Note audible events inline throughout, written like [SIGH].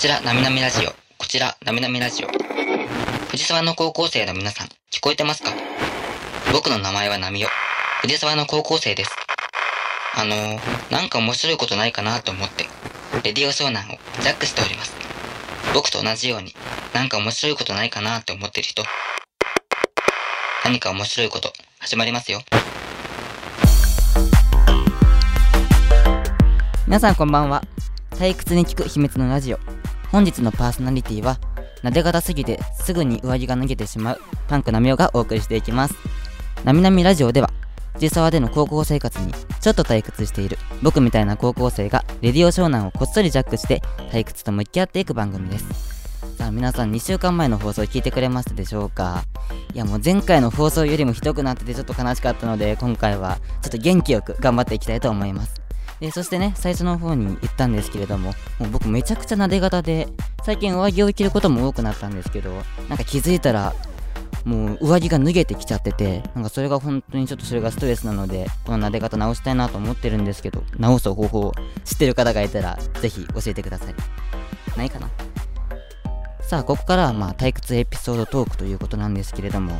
ちら、なみなみラジオ。こちら、なみなみラジオ。藤沢の高校生の皆さん、聞こえてますか？僕の名前はなみお。藤沢の高校生です。あのー、なんか面白いことないかなと思って、レディオ湘南をジャックしております。僕と同じように、なんか面白いことないかなって思ってる人。何か面白いこと、始まりますよ。皆さんこんばんは退屈に聞く秘密のラジオ本日のパーソナリティはなで方すぎてすぐに上着が脱げてしまうパンクなみおがお送りしていきます。なみなみラジオでは藤沢での高校生活にちょっと退屈している僕みたいな高校生がレディオ湘南をこっそりジャックして退屈と向き合っていく番組です。さあ皆さん2週間前の放送聞いてくれましたでしょうか？いやもう前回の放送よりもひどくなっててちょっと悲しかったので今回はちょっと元気よく頑張っていきたいと思います。でそしてね、最初の方に言ったんですけれども、もう僕めちゃくちゃなで型で、最近上着を着ることも多くなったんですけど、なんか気づいたら、もう上着が脱げてきちゃってて、なんかそれが本当にちょっとそれがストレスなので、このなで方直したいなと思ってるんですけど、直す方法知ってる方がいたら、ぜひ教えてください。ないかなさあ、ここからはまあ退屈エピソードトークということなんですけれども、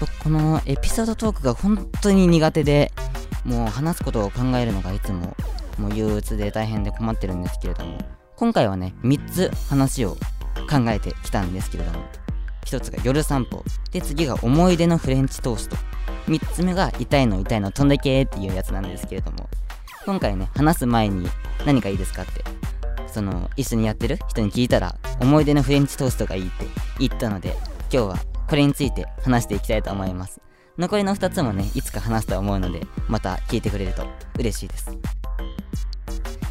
僕このエピソードトークが本当に苦手で、もう話すことを考えるのがいつももう憂鬱で大変で困ってるんですけれども、今回はね、3つ話を考えてきたんですけれども、1つが夜散歩、で、次が思い出のフレンチトースト、3つ目が痛いの痛いの飛んでけーっていうやつなんですけれども、今回ね、話す前に何かいいですかって、その、一緒にやってる人に聞いたら、思い出のフレンチトーストがいいって言ったので、今日はこれについて話していきたいと思います。残りの2つもね、いつか話すと思うので、また聞いてくれると嬉しいです。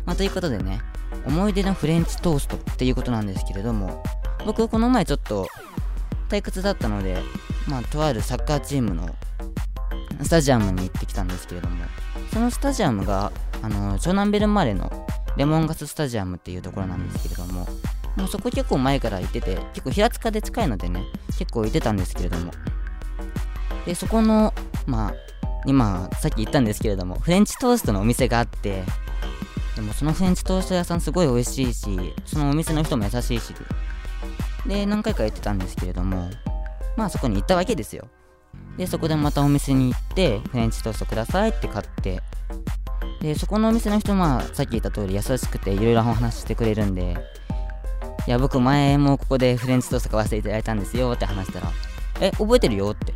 まあ、ということでね、思い出のフレンチトーストっていうことなんですけれども、僕この前ちょっと退屈だったので、まあ、とあるサッカーチームのスタジアムに行ってきたんですけれども、そのスタジアムが、あの、湘南ベルマーレのレモンガススタジアムっていうところなんですけれども、もうそこ結構前から行ってて、結構平塚で近いのでね、結構行ってたんですけれども、で、そこの、まあ、今、さっき言ったんですけれども、フレンチトーストのお店があって、でもそのフレンチトースト屋さんすごい美味しいし、そのお店の人も優しいし、で、何回か行ってたんですけれども、まあそこに行ったわけですよ。で、そこでまたお店に行って、フレンチトーストくださいって買って、で、そこのお店の人、まあ、さっき言った通り優しくていろいろお話してくれるんで、いや、僕前もここでフレンチトースト買わせていただいたんですよって話したら、え、覚えてるよって。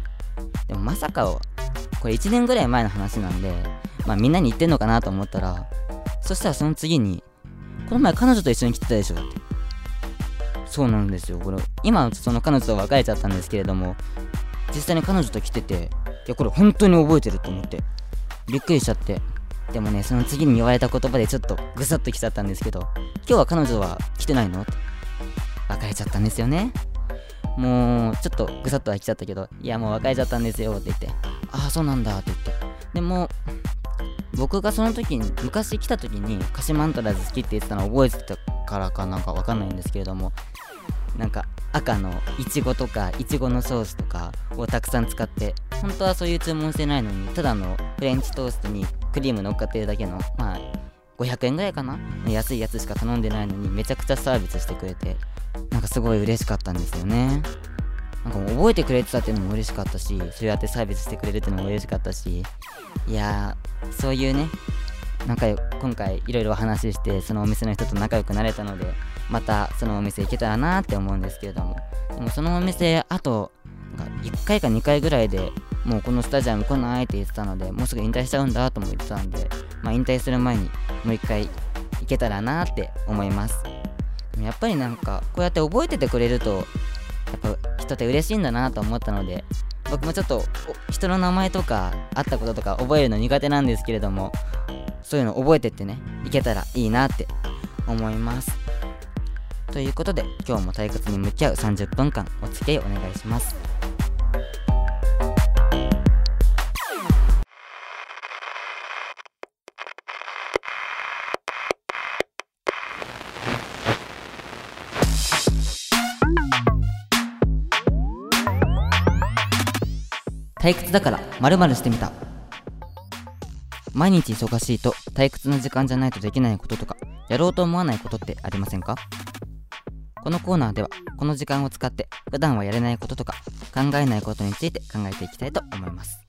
でもまさか、これ1年ぐらい前の話なんで、まあみんなに言ってんのかなと思ったら、そしたらその次に、この前彼女と一緒に来てたでしょって。そうなんですよ。これ、今、その彼女と別れちゃったんですけれども、実際に彼女と来てて、いや、これ本当に覚えてると思って、びっくりしちゃって。でもね、その次に言われた言葉でちょっとぐさっと来ちゃったんですけど、今日は彼女は来てないのって。別れちゃったんですよね。もう、ちょっとぐさっとは来ちゃったけど、いや、もう別れちゃったんですよって言って、ああ、そうなんだって言って。でも、僕がその時に昔来た時に鹿島アントラーズ好きって言ってたのを覚えてたからかなんかわかんないんですけれどもなんか赤のいちごとかいちごのソースとかをたくさん使って本当はそういう注文してないのにただのフレンチトーストにクリーム乗っかってるだけのまあ500円ぐらいかな安いやつしか頼んでないのにめちゃくちゃサービスしてくれてなんかすごい嬉しかったんですよね。なんかもう覚えてくれてたっていうのも嬉しかったしそうやってサービスしてくれるっていうのも嬉しかったし。いやーそういうねなんか今回いろいろお話ししてそのお店の人と仲良くなれたのでまたそのお店行けたらなって思うんですけれども。でもそのお店あと1回か2回ぐらいでもうこのスタジアム来ないって言ってたのでもうすぐ引退しちゃうんだとも言ってたんでまあ引退する前にもう1回行けたらなって思います。やっぱりなんかこうやって覚えててくれるとやっぱ人って嬉しいんだなと思ったので僕もちょっと人の名前とか会ったこととか覚えるの苦手なんですけれどもそういうの覚えてってねいけたらいいなって思います。ということで今日も退屈に向き合う30分間お付き合いお願いします。退屈だから〇〇してみた。毎日忙しいと退屈な時間じゃないとできないこととかやろうと思わないことってありませんか？このコーナーではこの時間を使って普段はやれないこととか考えないことについて考えていきたいと思います。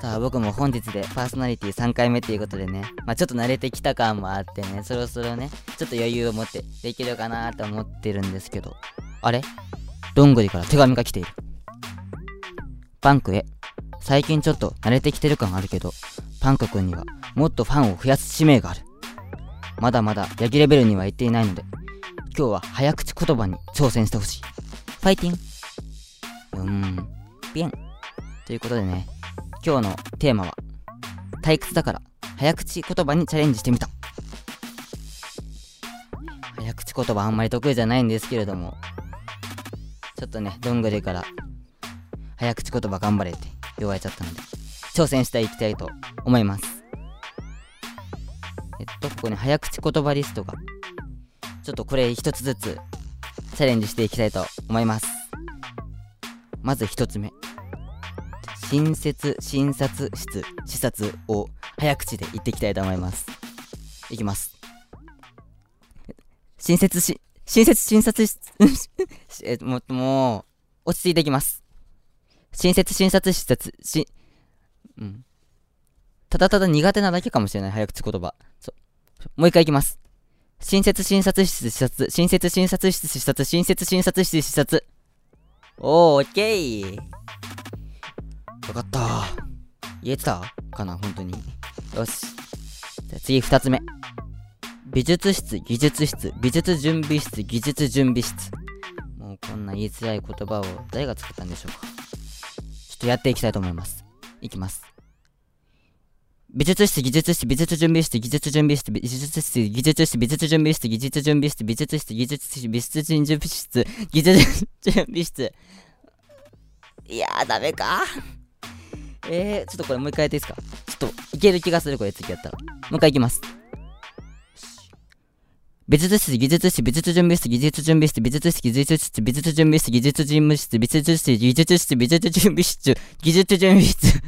さあ僕も本日でパーソナリティ3回目ということでね、まあ、ちょっと慣れてきた感もあってねそろそろねちょっと余裕を持ってできるかなと思ってるんですけどあれ？どんぐりから手紙が来ている。パンクへ。最近ちょっと慣れてきてる感あるけどパンク君にはもっとファンを増やす使命がある。まだまだヤギレベルには行っていないので今日は早口言葉に挑戦してほしい。ファイティンうーん。ピンということでね今日のテーマは退屈だから早口言葉にチャレンジしてみた。早口言葉あんまり得意じゃないんですけれどもちょっとねどんぐりから早口言葉頑張れって言われちゃったので挑戦していきたいと思います。えっとここに早口言葉リストがちょっとこれ一つずつチャレンジしていきたいと思います。まず一つ目。新設診察室視察を早口で言っていきたいと思います。いきます。新設し新設診察室えもうもう落ち着いていきます。新設診察視察しうん。ただただ苦手なだけかもしれない。早口言葉。そう。もう一回いきます。新設診察室視察新設診察室視察新設診察室視察おーオッケー。よかった。言えてた？かな？本当に。よし。じゃあ次二つ目。美術室技術室。美術準備室技術準備室。もうこんな言いづらい言葉を誰が作ったんでしょうか。とやっていきたいと思いますいきます美術室、技術室、美術準備室、技術準備室、美術室、技術室、美術準備室、技術準備室、美術室、技術室、美術準備室、技術準備室。いやー、ダメか。えー、ちょっとこれもう一回やっていいですか？ちょっといける気がする、これ次やったら。もう一回いきます。美術室、技術室、美術準備室、技術準備室、美術室、技術室、美術準備室、技術準備室、美術室、技術室、美術準備室、技術準備室。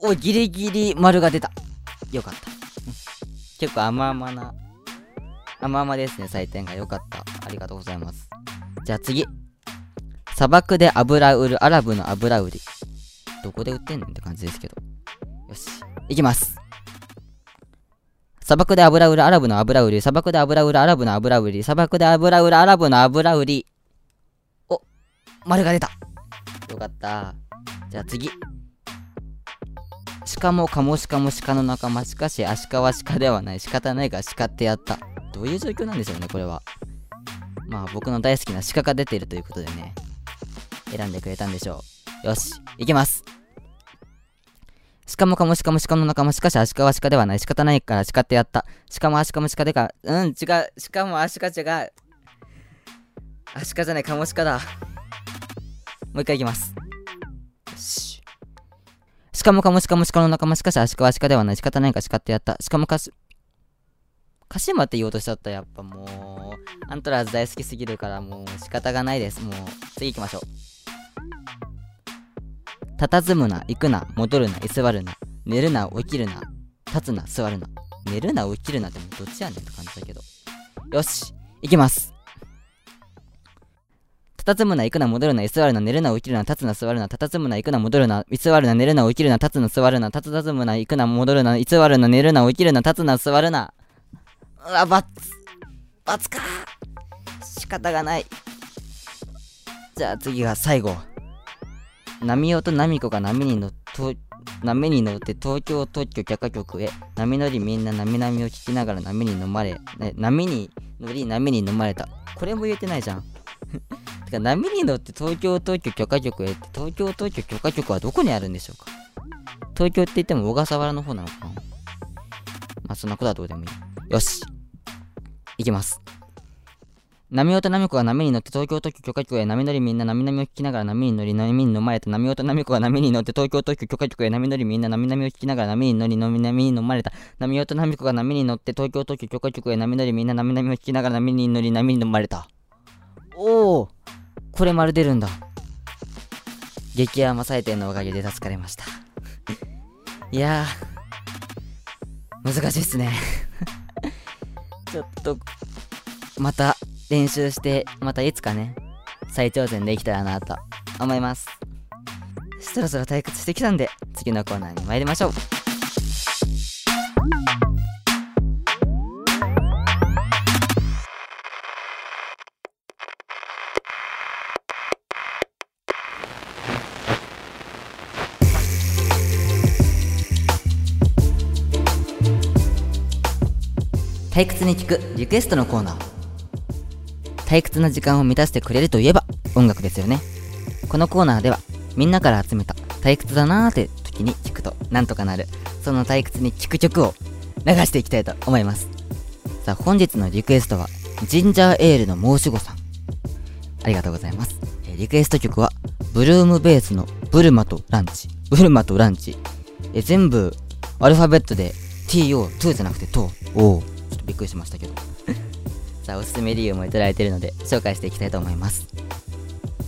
[LAUGHS] おギリギリ丸が出た。よかった。結構甘々な、甘々ですね、採点が。よかった。ありがとうございます。じゃあ次。砂漠で油売るアラブの油売り。どこで売ってんの？って感じですけど。よし。いきます。砂漠で油売るアラブの油売り。砂漠で油売るアラブの油売り。砂漠で油売るアラブの油売り。お、丸が出た。よかった。じゃあ次。鹿もカモシカも鹿の仲間しかしアシカは鹿ではない仕方ないが鹿ってやったどういう状況なんでしょうねこれはまあ僕の大好きな鹿が出ているということでね選んでくれたんでしょうよしいきます鹿もカモシカも鹿の仲間しかしアシカは鹿ではない。仕方ないから鹿ってやった。鹿もアシカも鹿でか。うん違う。鹿もアシカ違う。アシカじゃないカモシカだ。もう一回いきます。し。かもかもしかもしかの仲間しかしアシカはアシカではない。仕方ないか叱ってやったしかもかし鹿島って言おうとしちゃったやっぱもうアントラーズ大好きすぎるからもう仕方がないです。もう次行きましょう。佇むな行くな戻るな居座るな寝るな起きるな立つな座るな寝るな起きるなってもどっちやねんって感じだけどよし行きます佇むな、行くな、戻るな、居座るな、寝るな、起きるな、立つな、座るな、佇むな、行くな、戻るな、居座るな、寝るな、起きるな、立つな、座るな、佇むな、行くな、戻るな、居座るな、寝るな、起きるな、立つな、座るな。うわ、バツ。バツか仕方がない。じゃあ次が最後。波音と波子が波に乗っと、波に乗って東京特許許可局へ。波乗りみんな波々を聞きながら波に飲まれ、ね、波に乗り波に飲まれた。これも言えてないじゃん。[LAUGHS] てか波に乗って東京特許許可局へって東京特許許可局はどこにあるんでしょうか？東京って言っても小笠原の方なのかな？まあそんなことはどうでもいい。よし。いきます。波音波子が波に乗って東京特許許可局へ波乗りみんな波々を聞きながら波に乗り波に飲まれた。波音波子が波に乗って東京特許許可局へ波乗りみんな波々を聞きながら波に乗り波に飲まれた。波音波子が波に乗って東京特許許可局へ波乗りみんな波々を聞きながら波に乗り波に飲まれたおおこれ丸出るんだ激甘採点のおかげで助かりました。いやー難しいっすねちょっと、また。練習して、またいつかね、再挑戦できたらなと思います。そろそろ退屈してきたんで、次のコーナーに参りましょう。退屈に聞くリクエストのコーナー退屈な時間を満たしてくれるといえば音楽ですよね。このコーナーではみんなから集めた退屈だなーって時に聞くとなんとかなるその退屈に聞く曲を流していきたいと思います。さあ本日のリクエストはジンジャーエールの申し子さん。ありがとうございます、えリクエスト曲はブルームベースのブルマとランチ。ブルマとランチ。え全部アルファベットで TO2 じゃなくてトおおちょっとびっくりしましたけど。さあおすすめ理由もいただいてるので紹介していきたいと思います。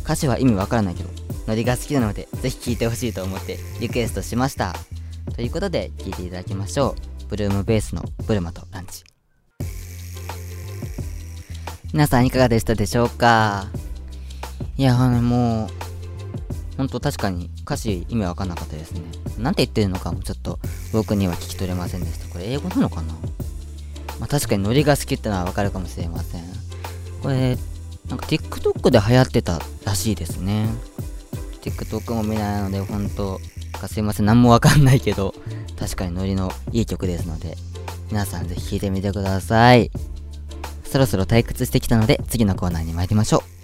歌詞は意味わからないけどノリが好きなのでぜひ聴いてほしいと思ってリクエストしました。ということで聴いていただきましょう。ブルームベースのブルマとランチ。皆さんいかがでしたでしょうか？いやもう本当確かに歌詞意味わかんなかったですね。なんて言ってるのかもちょっと僕には聞き取れませんでした。これ英語なのかな？まあ、確かにノリが好きってのはわかるかもしれません。これ、なんか TikTok で流行ってたらしいですね。TikTok も見ないので、ほんとすいません、何もわかんないけど、確かにノリのいい曲ですので、皆さんぜひ聴いてみてください。そろそろ退屈してきたので、次のコーナーに参りましょう。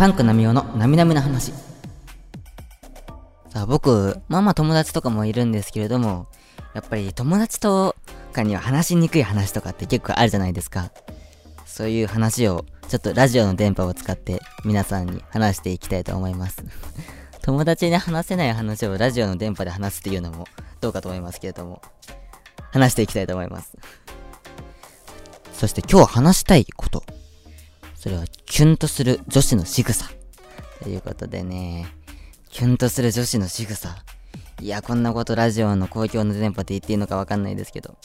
パンクなみおのなみなみな話。さあ僕、まあまあ友達とかもいるんですけれども、やっぱり友達とかには話しにくい話とかって結構あるじゃないですか。そういう話をちょっとラジオの電波を使って皆さんに話していきたいと思います。[LAUGHS] 友達に話せない話をラジオの電波で話すっていうのもどうかと思いますけれども、話していきたいと思います。そして今日話したいこと。それはキュンとする女子の仕草。ということでね、キュンとする女子の仕草。いや、こんなことラジオの公共の電波で言っていいのかわかんないですけど。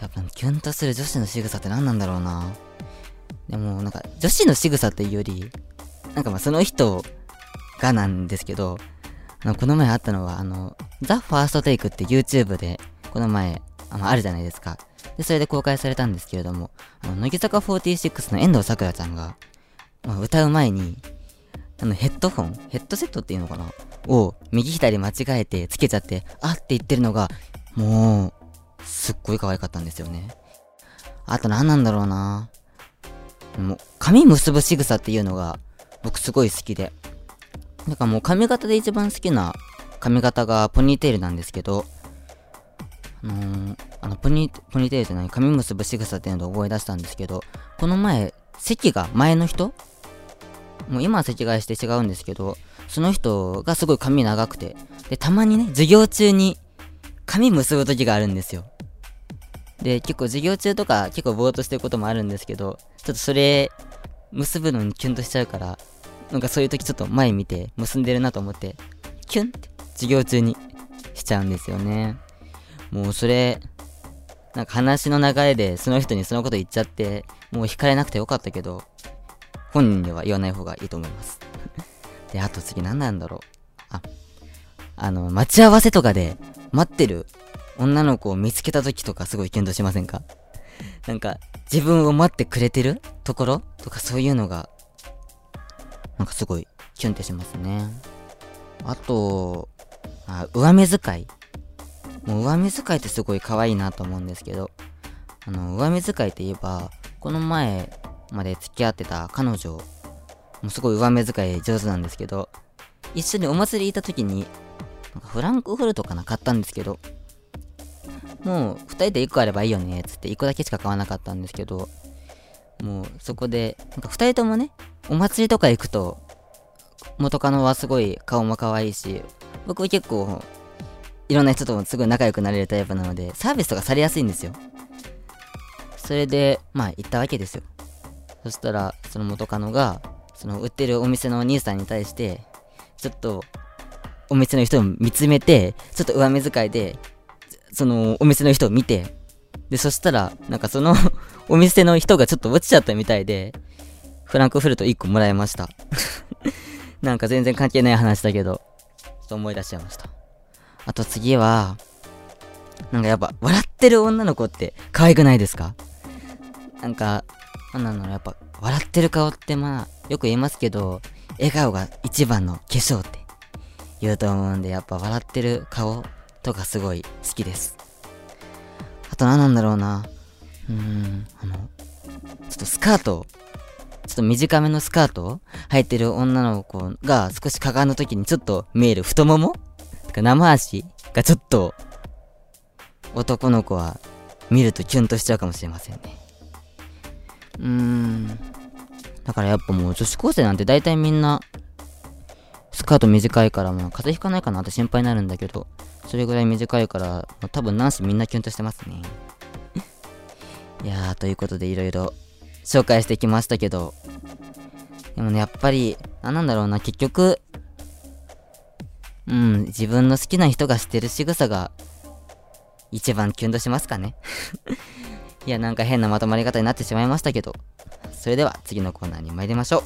やっぱキュンとする女子の仕草って何なんだろうな。でも、なんか、女子の仕草っていうより、なんかまあその人がなんですけど、あの、この前あったのは、あの、ザ・ファーストテイクって YouTube で、この前、あの、あるじゃないですか。で、それで公開されたんですけれども、あの、乃木坂46の遠藤さくらちゃんが、まあ、歌う前に、あの、ヘッドフォンヘッドセットっていうのかなを、右左間違えてつけちゃって、あって言ってるのが、もう、すっごい可愛かったんですよね。あと何なんだろうなもう、髪結ぶ仕草っていうのが、僕すごい好きで。なんかもう髪型で一番好きな髪型がポニーテールなんですけど、あのー、あのポニポニテールじゃない髪結ぶ仕草っていうのを覚え出したんですけど、この前、席が前の人？もう今は席替えして違うんですけど、その人がすごい髪長くて、で、たまにね、授業中に髪結ぶ時があるんですよ。で、結構授業中とか結構ぼーっとしてることもあるんですけど、ちょっとそれ、結ぶのにキュンとしちゃうから、なんかそういう時ちょっと前見て結んでるなと思って、キュンって授業中にしちゃうんですよね。もうそれ、なんか話の流れでその人にそのこと言っちゃって、もう惹かれなくてよかったけど、本人には言わない方がいいと思います。[LAUGHS] で、あと次何なんだろう。あ、あの、待ち合わせとかで待ってる女の子を見つけた時とかすごい検討しませんか？なんか、自分を待ってくれてるところとかそういうのが、なんかすごいキュンってしますね。あと、あ上目遣いもう上目遣いってすごい可愛いなと思うんですけど、あの、上目遣いって言えば、この前まで付き合ってた彼女、もうすごい上目遣い上手なんですけど、一緒にお祭り行った時に、なんかフランクフルトかな買ったんですけど、もう2人で1個あればいいよね、つって1個だけしか買わなかったんですけど、もうそこで、なんか2人ともね、お祭りとか行くと、元カノはすごい顔も可愛いし、僕は結構いろんな人ともすごい仲良くなれるタイプなので、サービスとかされやすいんですよ。それで、まあ、行ったわけですよ。そしたら、その元カノが、その売ってるお店のお兄さんに対して、ちょっと、お店の人を見つめて、ちょっと上目遣いで、そのお店の人を見て、で、そしたら、なんかその [LAUGHS] お店の人がちょっと落ちちゃったみたいで、フランクフルト1個もらいました。[LAUGHS] なんか全然関係ない話だけど、ちょっと思い出しちゃいました。あと次は、なんかやっぱ、笑ってる女の子って可愛くないですか？なんか、なんなんだろ、やっぱ、笑ってる顔ってまあ、よく言いますけど、笑顔が一番の化粧って言うと思うんで、やっぱ笑ってる顔とかすごい好きです。あと何なんだろうな。うーん、あの、ちょっとスカート、ちょっと短めのスカート履いてる女の子が少しかがんだ時にちょっと見える太ももか生足がちょっと男の子は見るとキュンとしちゃうかもしれませんね。うーん。だからやっぱもう女子高生なんて大体みんなスカート短いからもう風邪ひかないかなって心配になるんだけどそれぐらい短いから多分男子みんなキュンとしてますね。いやーということでいろいろ紹介してきましたけどでもねやっぱり何なんだろうな結局うん自分の好きな人がしてる仕草が一番キュンとしますかね。[LAUGHS] いやなんか変なまとまり方になってしまいましたけど。それでは次のコーナーに参りましょう。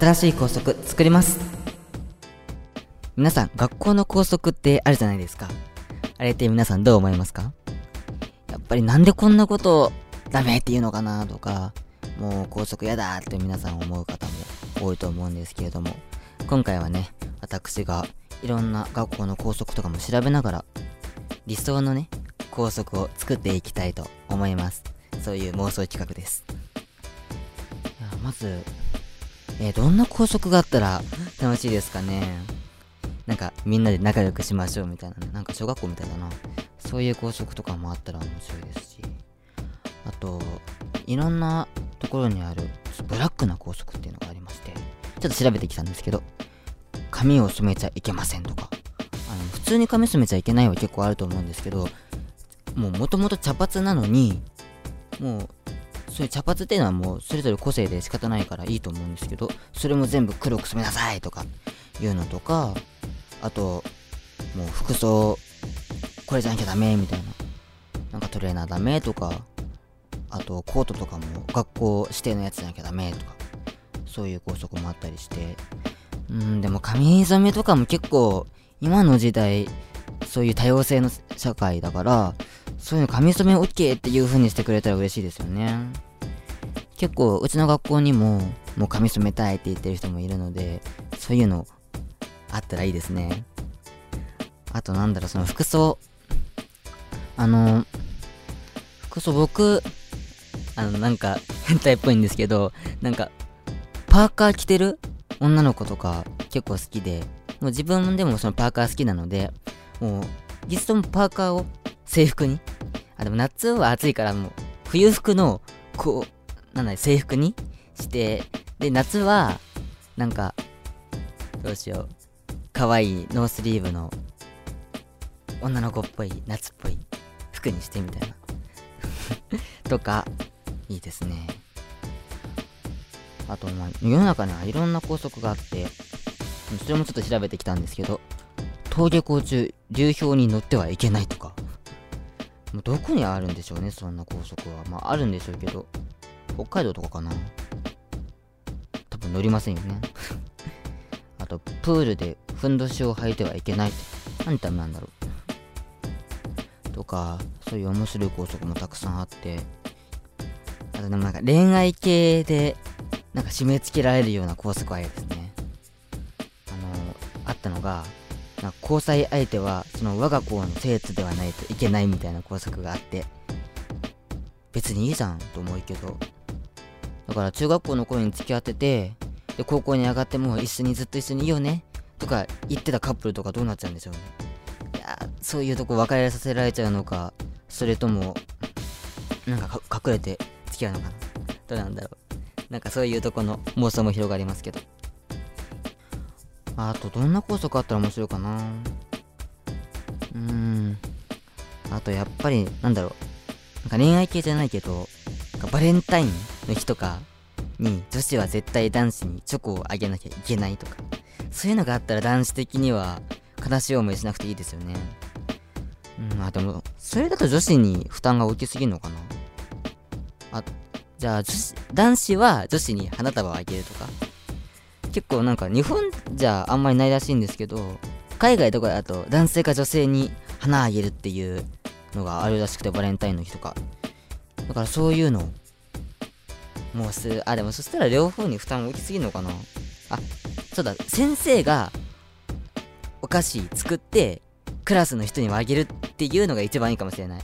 新しい校則作ります。皆さん学校の校則ってあるじゃないですか。あれって皆さんどう思いますか？やっぱりなんでこんなことダメって言うのかなとかもう校則やだって皆さん思う方も多いと思うんですけれども今回はね私がいろんな学校の校則とかも調べながら理想のね校則を作っていきたいと思います。そういう妄想企画です。まずえーどんな校則があったら楽しいですかね？なんかみんなで仲良くしましょうみたいなねなんか小学校みたいだな。そういう校則とかもあったら面白いですし。あといろんなところにあるブラックな校則っていうのがありましてちょっと調べてきたんですけど髪を染めちゃいけませんとか。あの普通に髪染めちゃいけないは結構あると思うんですけどもうもともと茶髪なのにもうそういう茶髪っていうのはもうそれぞれ個性で仕方ないからいいと思うんですけどそれも全部黒く染めなさいとかいうのとかあともう服装これじゃなきゃダメみたいな。なんかトレーナーダメとかあとコートとかも学校指定のやつじゃなきゃダメとかそういう校則もあったりして。うんでも髪染めとかも結構今の時代そういう多様性の社会だからそういうの髪染め OK っていう風にしてくれたら嬉しいですよね。結構うちの学校にももう髪染めたいって言ってる人もいるのでそういうのあったらいいですね。あとなんだろうその服装。あの服装僕あのなんか変態っぽいんですけどなんかパーカー着てる？女の子とか結構好きで。もう自分でもそのパーカー好きなのでもういつともパーカーを制服に？あでも夏は暑いからもう冬服のこうなんだ制服にしてで夏はなんかどうしよう。可愛いノースリーブの女の子っぽい夏っぽい服にしてみたいな。[LAUGHS] とかいいですね。あとまあ世の中にはいろんな校則があってそれもちょっと調べてきたんですけど登下校中流氷に乗ってはいけないとか。もうどこにあるんでしょうねそんな校則は。まああるんでしょうけど北海道とかかな。多分乗りませんよね。[LAUGHS] あとプールでふんどしを履いてはいけない。って何のためなんだろう。とかそういう面白い校則もたくさんあって。あとでもなんか恋愛系でなんか締め付けられるような校則は嫌ですね。あのあったのがなんか交際相手はその我が校の生徒ではないといけないみたいな校則があって。別にいいじゃんと思うけど。だから中学校の頃に付き合っててで高校に上がっても一緒にずっと一緒にいようね。とか言ってたカップルとかどうなっちゃうんでしょうねいやそういうとこ別れさせられちゃうのかそれともなんか隠れて付き合うのかなどうなんだろう。なんかそういうとこの妄想も広がりますけど。あと、どんな校則あったら面白いかなうーん。あと、やっぱり、なんだろう。なんか恋愛系じゃないけど、バレンタインの日とかに女子は絶対男子にチョコをあげなきゃいけないとか。そういうのがあったら男子的には悲しい思いしなくていいですよね。うん、あ、でも、それだと女子に負担が大きすぎるのかなあ、じゃあ女子、男子は女子に花束をあげるとか。結構なんか日本じゃあんまりないらしいんですけど、海外とかだと男性が女性に花あげるっていうのがあるらしくて、バレンタインの日とか。だからそういうのもうす、あ、でもそしたら両方に負担大きすぎるのかなあ、そうだ、先生がお菓子作ってクラスの人にもあげるっていうのが一番いいかもしれない。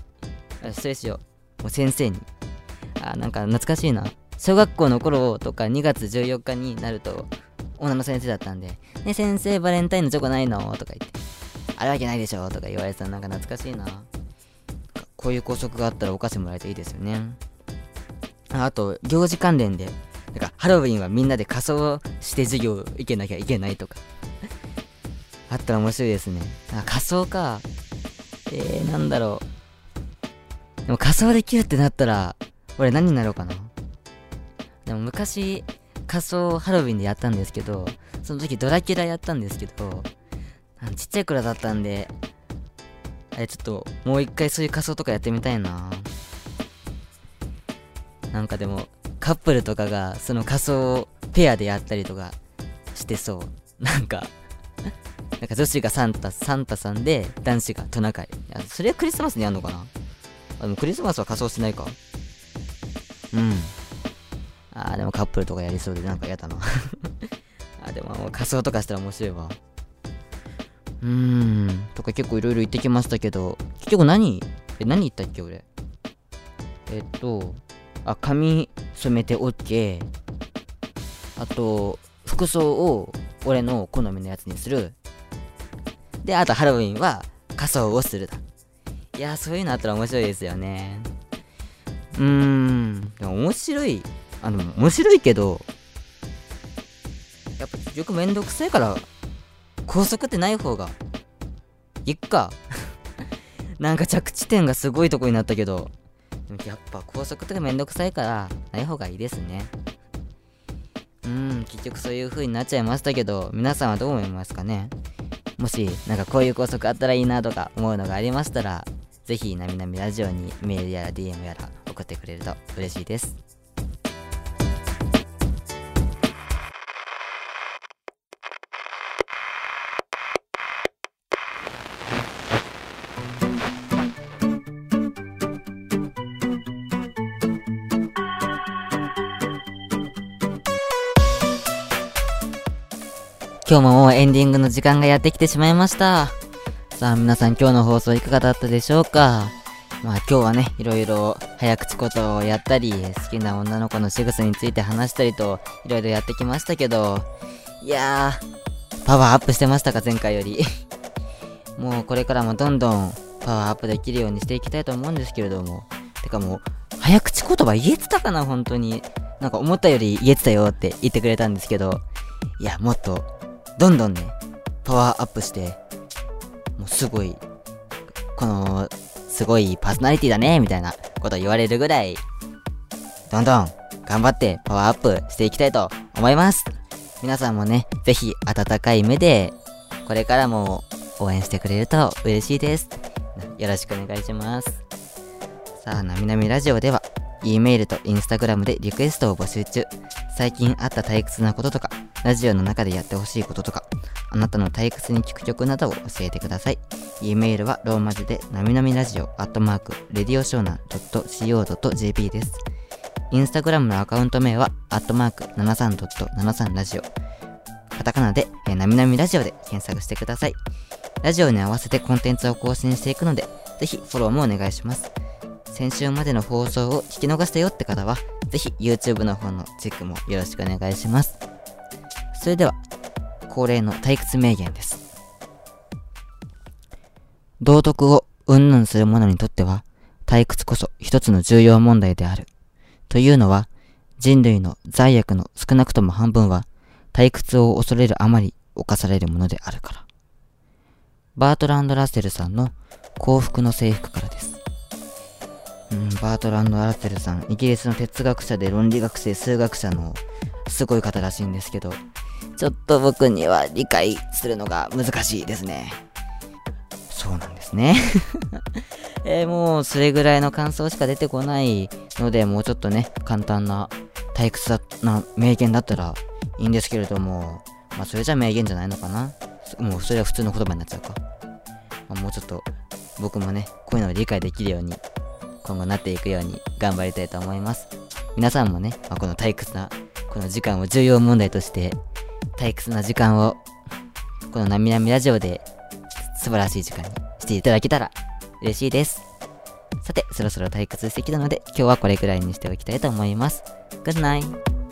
あ失礼しよう。もう先生に。あ、なんか懐かしいな。小学校の頃とか2月14日になると、女の先生だったんで、ね、先生バレンタインのチョコないのとか言って、あるわけないでしょとか言われてたなんか懐かしいな。こういう校則があったらお菓子もらえていいですよね。あと、行事関連で、なんかハロウィンはみんなで仮装して授業行けなきゃいけないとか。あったら面白いですね。あ、仮装か。えー、なんだろう。でも仮装できるってなったら、俺何になろうかな。でも昔、仮装ハロウィンでやったんですけど、その時ドラキュラやったんですけど、ちっちゃい頃だったんで、あれちょっともう一回そういう仮装とかやってみたいな。なんかでも、カップルとかがその仮装ペアでやったりとかしてそう。なんかなんか女子がサンタ、サンタさんで男子がトナカイ。いや、それはクリスマスにやんのかな？あ、でもクリスマスは仮装してないか。うん。あーでもカップルとかやりそうでなんか嫌だな [LAUGHS] あ、でも仮装とかしたら面白いわ。うーん。とか結構いろいろ言ってきましたけど、結局何、え、何言ったっけ俺？えっと、あ、髪染めて OK。あと、服装を俺の好みのやつにする。で、あとハロウィンは仮装をするだ。いや、そういうのあったら面白いですよね。うーん。でも面白い。あの、面白いけど、やっぱ結局めんどくさいから、高速ってない方が、いっか。[LAUGHS] なんか着地点がすごいとこになったけど、やっぱ高速とかめんどくさいから、ない方がいいですね。うん、結局そういう風になっちゃいましたけど、皆さんはどう思いますかね？もし、なんかこういう高速あったらいいなとか思うのがありましたら、是非、なみなみラジオにメールやら DM やら送ってくれると嬉しいです。今日ももうエンディングの時間がやってきてしまいました。さあ皆さん今日の放送いかがだったでしょうか？まあ今日はね、いろいろ早口ことをやったり、好きな女の子の仕草について話したりと、いろいろやってきましたけど、いやー、パワーアップしてましたか前回より。[LAUGHS] もうこれからもどんどんパワーアップできるようにしていきたいと思うんですけれども。てかもう、早口言葉言えてたかな本当に。なんか思ったより言えてたよって言ってくれたんですけど、いや、もっと、どんどんね、パワーアップして、もうすごい、この、すごいパーソナリティだね、みたいなこと言われるぐらい、どんどん頑張ってパワーアップしていきたいと思います。皆さんもね、ぜひ温かい目で、これからも応援してくれると嬉しいです。よろしくお願いします。さあ、なみなみラジオでは、E メールと Instagram でリクエストを募集中。最近あった退屈なこととか、ラジオの中でやってほしいこととか、あなたの退屈に聴く曲などを教えてください。E メールはローマ字で、なみなみラジオ、アットマーク、レディオショーナン .co.jp です。インスタグラムのアカウント名は、アットマーク73.73ラジオ。カタカナで、えーなみなみラジオで検索してください。ラジオに合わせてコンテンツを更新していくので、ぜひフォローもお願いします。先週までの放送を聞き逃したよって方は、ぜひ YouTube の方のチェックもよろしくお願いします。それでは、恒例の退屈名言です。道徳を云々する者にとっては、退屈こそ一つの重要問題である。というのは、人類の罪悪の少なくとも半分は退屈を恐れるあまり犯されるものであるから。バートランド・ラッセルさんの幸福の征服からです。うん、バートランド・ラッセルさん、イギリスの哲学者で論理学生、数学者のすごい方らしいんですけど、ちょっと僕には理解するのが難しいですね。そうなんですね。[LAUGHS] えー、もうそれぐらいの感想しか出てこないので、もうちょっとね、簡単な退屈な名言だったらいいんですけれども、まあそれじゃ名言じゃないのかな？もうそれは普通の言葉になっちゃうか。まあ、もうちょっと僕もね、こういうのを理解できるように、今後なっていくように頑張りたいと思います。皆さんもね、まあ、この退屈な、この時間を重要問題として、退屈な時間を、このなみなみラジオで素晴らしい時間にしていただけたら嬉しいです。さて、そろそろ退屈してきたので、今日はこれくらいにしておきたいと思います。Good night!